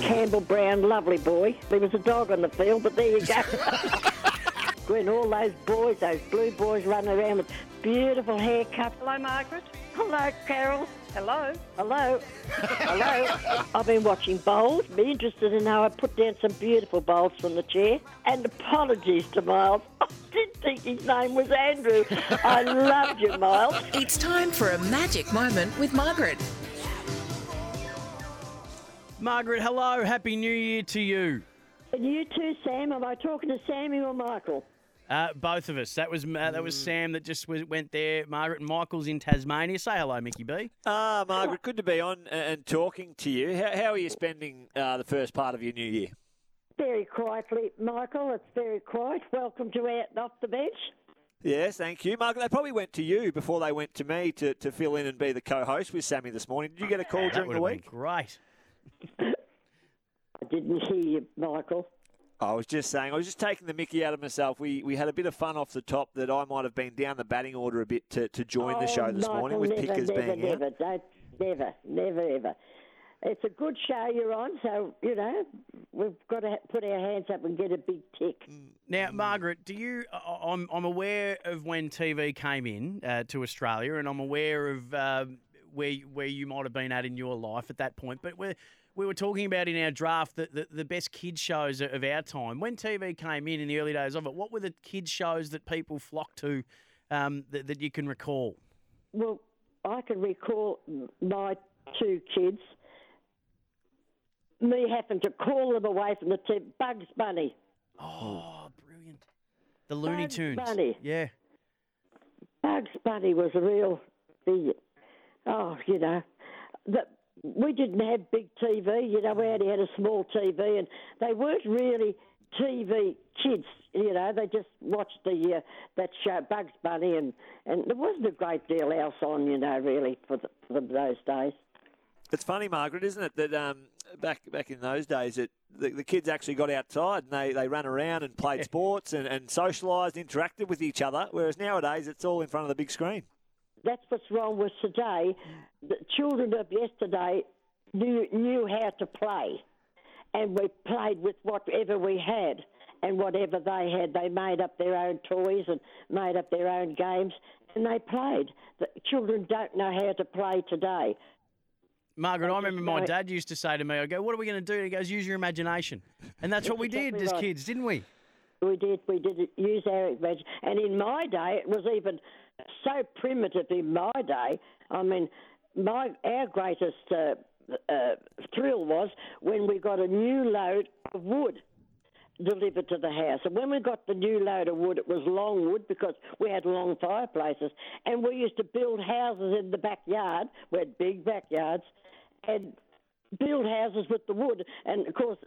Campbell Brown, lovely boy. There was a dog on the field, but there you go. when all those boys, those blue boys running around with beautiful haircuts. Hello, Margaret. Hello, Carol. Hello. Hello. Hello. I've been watching bowls. Be interested in how I put down some beautiful bowls from the chair. And apologies to Miles. I didn't think his name was Andrew. I loved you, Miles. It's time for a magic moment with Margaret. Margaret, hello. Happy New Year to you. And you too, Sam. Am I talking to Sammy or Michael? Uh, both of us. That was uh, that was Sam that just w- went there. Margaret and Michael's in Tasmania. Say hello, Mickey B. Ah, Margaret, good to be on and- and talking to you. How, how are you spending uh, the first part of your new year? Very quietly, Michael. It's very quiet. Welcome to Out Off the Bench. Yes, thank you. Margaret, they probably went to you before they went to me to, to fill in and be the co-host with Sammy this morning. Did you get a call That during would the have week? been great. I didn't hear you, Michael. I was just saying, I was just taking the mickey out of myself. We we had a bit of fun off the top that I might have been down the batting order a bit to, to join the show Oh, this Michael, morning with never, Pickers never, being never, out. Don't, never, never, ever. It's a good show you're on, so you know we've got to put our hands up and get a big tick. Now, Margaret, do you? I- I'm I'm aware of when TV came in uh, to Australia, and I'm aware of um, where where you might have been at in your life at that point. But we we were talking about in our draft the, the, the best kids shows of our time. When TV came in in the early days of it, what were the kids shows that people flocked to um, that, that you can recall? Well, I can recall my two kids. Me having to call them away from the TV. Bugs Bunny. Oh, brilliant! The Looney Bugs Tunes. Bunny. Yeah. Bugs Bunny was a real thing. Oh, you know, the, we didn't have big TV. You know, we only had a small TV, and they weren't really TV kids. You know, they just watched the uh, that show Bugs Bunny, and and there wasn't a great deal else on. You know, really for, the, for them those days. It's funny, Margaret, isn't it, that um, back back in those days, that the, the kids actually got outside and they, they ran around and played sports and, and socialised, interacted with each other, whereas nowadays it's all in front of the big screen. That's what's wrong with today. The children of yesterday knew knew how to play, and we played with whatever we had and whatever they had. They made up their own toys and made up their own games, and they played. The children don't know how to play today. Margaret, I remember my dad used to say to me, I go, what are we going to do? And he goes, use your imagination. And that's what we did as kids, didn't we? We did. We did use our imagination. And in my day, it was even so primitive. In my day, I mean, my our greatest uh, uh, thrill was when we got a new load of wood delivered to the house. And when we got the new load of wood, it was long wood because we had long fireplaces. And we used to build houses in the backyard. We had big backyards. And build houses with the wood. And of course,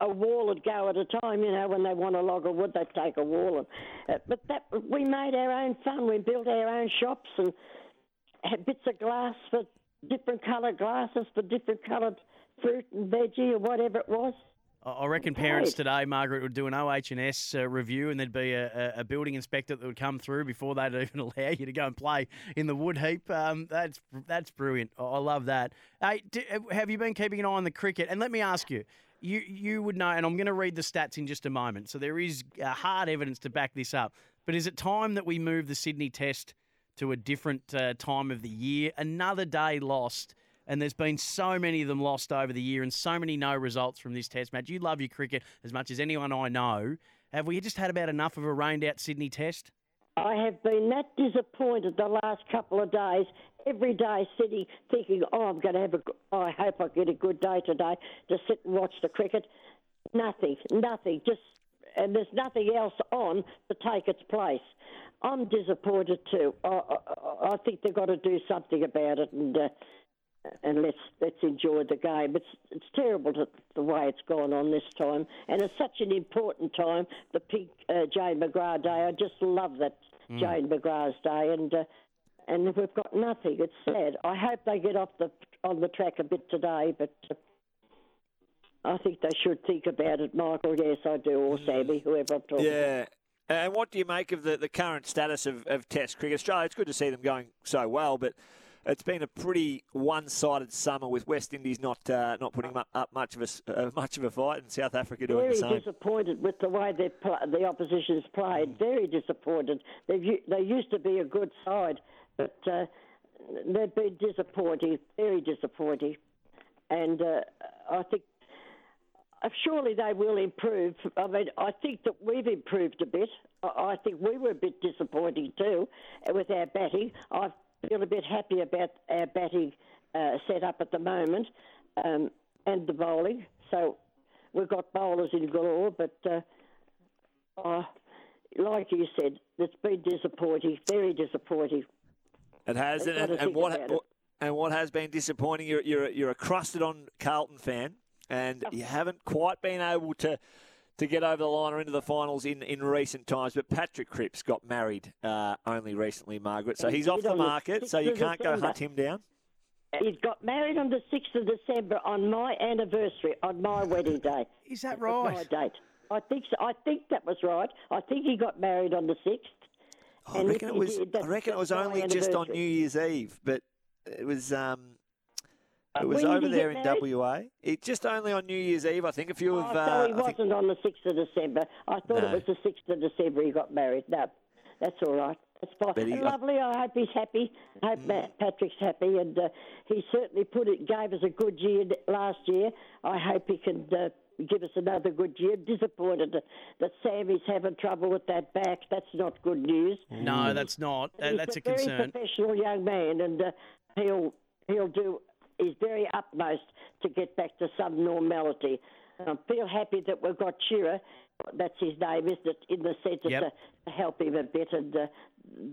a wall would go at a time. You know, when they want a log of wood, they'd take a wall. And, uh, but that we made our own fun. We built our own shops and had bits of glass for different coloured glasses for different coloured fruit and veggie or whatever it was. I reckon parents today, Margaret, would do an OH&S uh, review and there'd be a, a, building inspector that would come through before they'd even allow you to go and play in the wood heap. Um, that's that's brilliant. I love that. Hey, d have you been keeping an eye on the cricket? And let me ask you, you you would know, and I'm going to read the stats in just a moment. So there is uh, hard evidence to back this up. But is it time that we move the Sydney Test to a different uh, time of the year? Another day lost. And there's been so many of them lost over the year and so many no results from this test match. You love your cricket as much as anyone I know. Have we just had about enough of a rained out Sydney test? I have been that disappointed the last couple of days. Every day sitting thinking, oh, I'm going to have a. hope I get a good day today to sit and watch the cricket. Nothing, nothing. Just and there's nothing else on to take its place. I'm disappointed too. I, I, I think they've got to do something about it, and uh, and let's let's enjoy the game. It's it's terrible to, the way it's gone on this time, and it's such an important time. The pink uh, Jane McGrath Day. I just love that Jane McGrath's Day, and uh, and we've got nothing. It's sad. I hope they get off the on the track a bit today, but. Uh, I think they should think about it, Michael. Yes, I do, or Sammy, whoever I'm talking. To. Yeah. And what do you make of the, the current status of, of Test cricket? Australia, it's good to see them going so well, but it's been a pretty one-sided summer with West Indies not uh, not putting up much of a uh, much of a fight, and South Africa doing Very the same. disappointed with the way they pl- the opposition's played. Very disappointed. They've, they used to be a good side, but uh, they've been disappointing. Very disappointing, and uh, I think uh, surely they will improve. I mean, I think that we've improved a bit. I, I think we were a bit disappointing too uh, with our batting. I feel a bit happy about our batting uh, set up at the moment um, and the bowling. So we've got bowlers in galore, but uh, uh, like you said, it's been disappointing, very disappointing. It has, They've and, and, what and what has been disappointing, you're you're you're a crusted on Carlton fan, and you haven't quite been able to to get over the line or into the finals in, in recent times. But Patrick Cripps got married uh, only recently, Margaret, so he's off the market, so you can't go hunt him down. He got married on the 6th of December on my anniversary, on my wedding day. Is that That was right? My date. I think so. I think that was right. I think he got married on the 6th. I And if reckon it was. did, I reckon it was only just on. New Year's Eve, but it was. Um, it was Uh, when over there in married? WA. It just only on New Year's Eve. I think a few Oh, of. so Uh, he I think- wasn't on the 6th of December. I thought No. it was the 6th of December he got married. No, that's all right. That's fine. But he- Mm. Lovely. I hope he's happy. I hope Matt Patrick's happy. And uh, he certainly put it, gave us a good year last year. I hope he can uh, give us another good year. Disappointed that, that Sammy's having trouble with that back. That's not good news. No, that's not. That, He's that's a a very concern. professional young man, and uh, he'll he'll do his very utmost to get back to some normality. I feel happy that we've got Shearer. That's his name, isn't it? In the centre Yep. to, to help him a bit, and uh,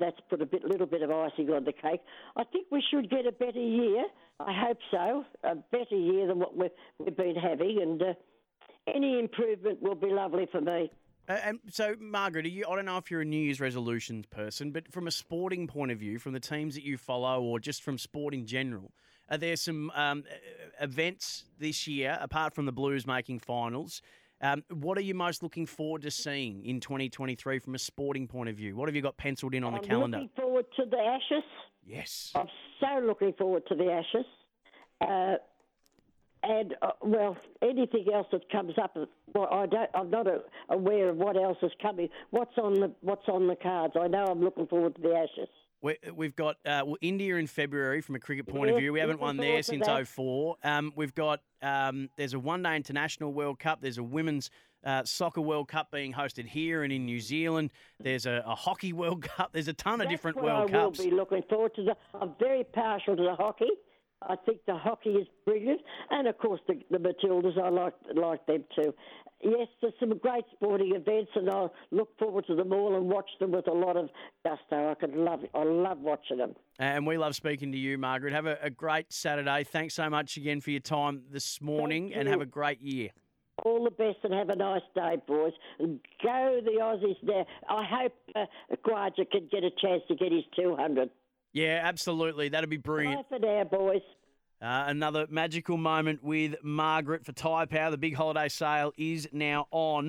that's put a bit, little bit of icing on the cake. I think we should get a better year. I hope so, a better year than what we've, we've been having, and uh, any improvement will be lovely for me. Uh, and so, Margaret, are you, I don't know if you're a New Year's resolutions person, but from a sporting point of view, from the teams that you follow, or just from sport in general, are there some um, events this year, apart from the Blues making finals? Um, what are you most looking forward to seeing in 2023 from a sporting point of view? What have you got penciled in on the I'm calendar? looking forward to the Ashes. Yes. I'm so looking forward to the Ashes. Uh, and uh, well, anything else that comes up, well, I don't. I'm not uh aware of what else is coming. What's on the What's on the cards? I know I'm looking forward to the Ashes. We, we've got uh, well, India in February from a cricket point of view. We haven't won there since that. 04. Um, we've got um, there's a one day international World Cup. There's a women's uh, soccer World Cup being hosted here and in New Zealand. There's a, a hockey World Cup. There's a ton of That's different World I Cups. will be looking forward to. The, I'm very partial to the hockey. I think the hockey is brilliant, and of course the, the Matildas. I like like them too. Yes, there's some great sporting events, and I look forward to them all and watch them with a lot of gusto. I could love. I love watching them. And we love speaking to you, Margaret. Have a, a great Saturday. Thanks so much again for your time this morning, and have a great year. All the best and have a nice day, boys. Go the Aussies there. I hope uh, Khawaja can get a chance to get his 200. Yeah, absolutely. That'd be brilliant. Bye for now, boys. Uh, another magical moment with Margaret for Tyre Power. The big holiday sale is now on.